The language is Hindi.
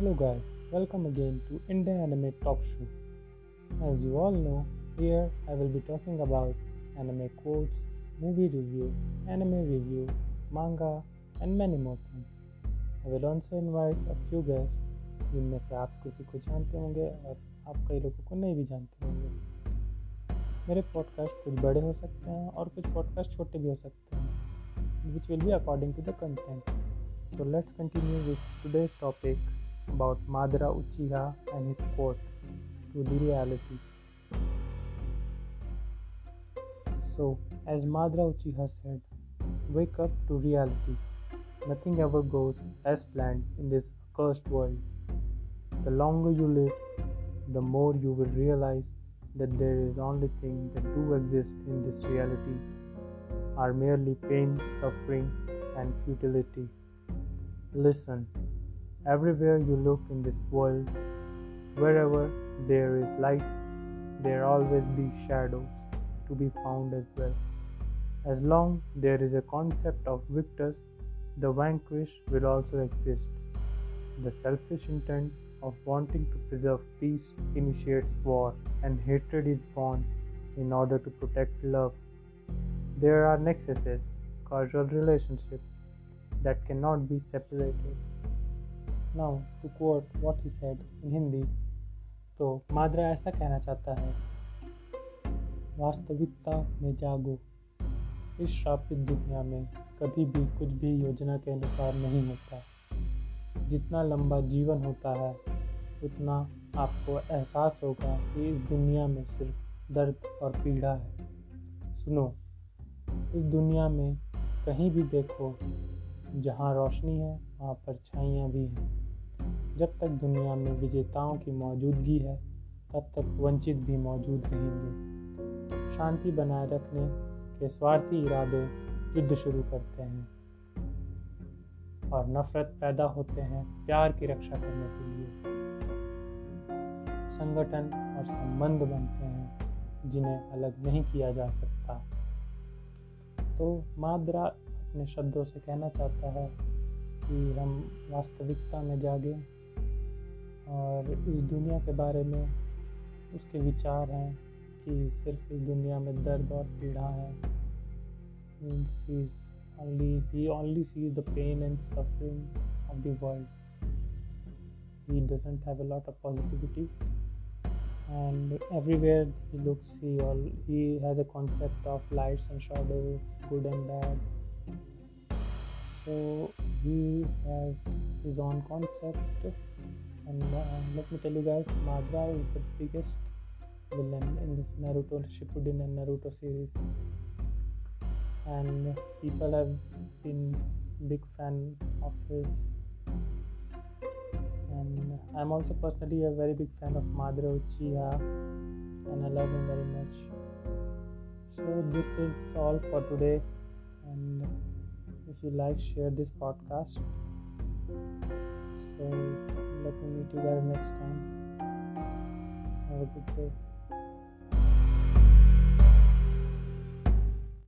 Hello guys, welcome again to India Anime Talk Show. As you all know, here I will be talking about anime quotes, movie review, anime review, manga, and many more things. I will also invite a few guests जिनमें से आप किसी को जानते होंगे और आप कई लोगों को नहीं भी जानते होंगे मेरे पॉडकास्ट कुछ बड़े हो सकते हैं और कुछ पॉडकास्ट छोटे भी हो सकते हैं which will be according to the content So let's continue with today's topic about Madara Uchiha and his quote to the reality. So, as Madara Uchiha said, wake up to reality. Nothing ever goes as planned in this cursed world. The longer you live, the more you will realize that there is only things that do exist in this reality are merely pain, suffering, and futility. Listen, everywhere you look in this world, wherever there is light, there always be shadows to be found as well. As long there is a concept of victors, the vanquished will also exist. The selfish intent of wanting to preserve peace initiates war, and hatred is born in order to protect love. There are nexuses, causal relationships that cannot be separated. Now, to quote what he said in Hindi, तो माद्रा ऐसा कहना चाहता है वास्तविकता में जागो। इस श्रापित दुनिया में कभी भी कुछ भी योजना के अनुसार नहीं होता। जितना लंबा जीवन होता है उतना आपको एहसास होगा कि इस दुनिया में सिर्फ़ दर्द और पीड़ा है। सुनो इस दुनिया में कहीं भी देखो जहाँ रोशनी है वहाँ परछाइयाँ भी हैं। जब तक दुनिया में विजेताओं की मौजूदगी है, तब तक वंचित भी मौजूद रहेंगे। शांति बनाए रखने के स्वार्थी इरादे युद्ध शुरू करते हैं और नफरत पैदा होते हैं प्यार की रक्षा करने के लिए। संगठन और संबंध बनते हैं, जिन्हें अलग नहीं किया जा सकता। तो मादरा अपने शब्दों से कहना चाहता है कि हम वास्तविकता में जागें। और इस दुनिया के बारे में उसके विचार हैं कि सिर्फ़ इस दुनिया में दर्द और पीड़ा है मीन्स ही only he only sees the pain and suffering of the world he doesn't have a lot of positivity and everywhere he looks he all he has a concept of lights and shadows good and bad so he has his own concept and uh, let me tell you guys madra is the biggest villain in this naruto shippuden and naruto series. And people have been big fan of his. And i'm also personally a very big fan of madara uchiha and i love him very much. So this is all for today. And if you like share this podcast. So let me meet you guys next time. Have a good day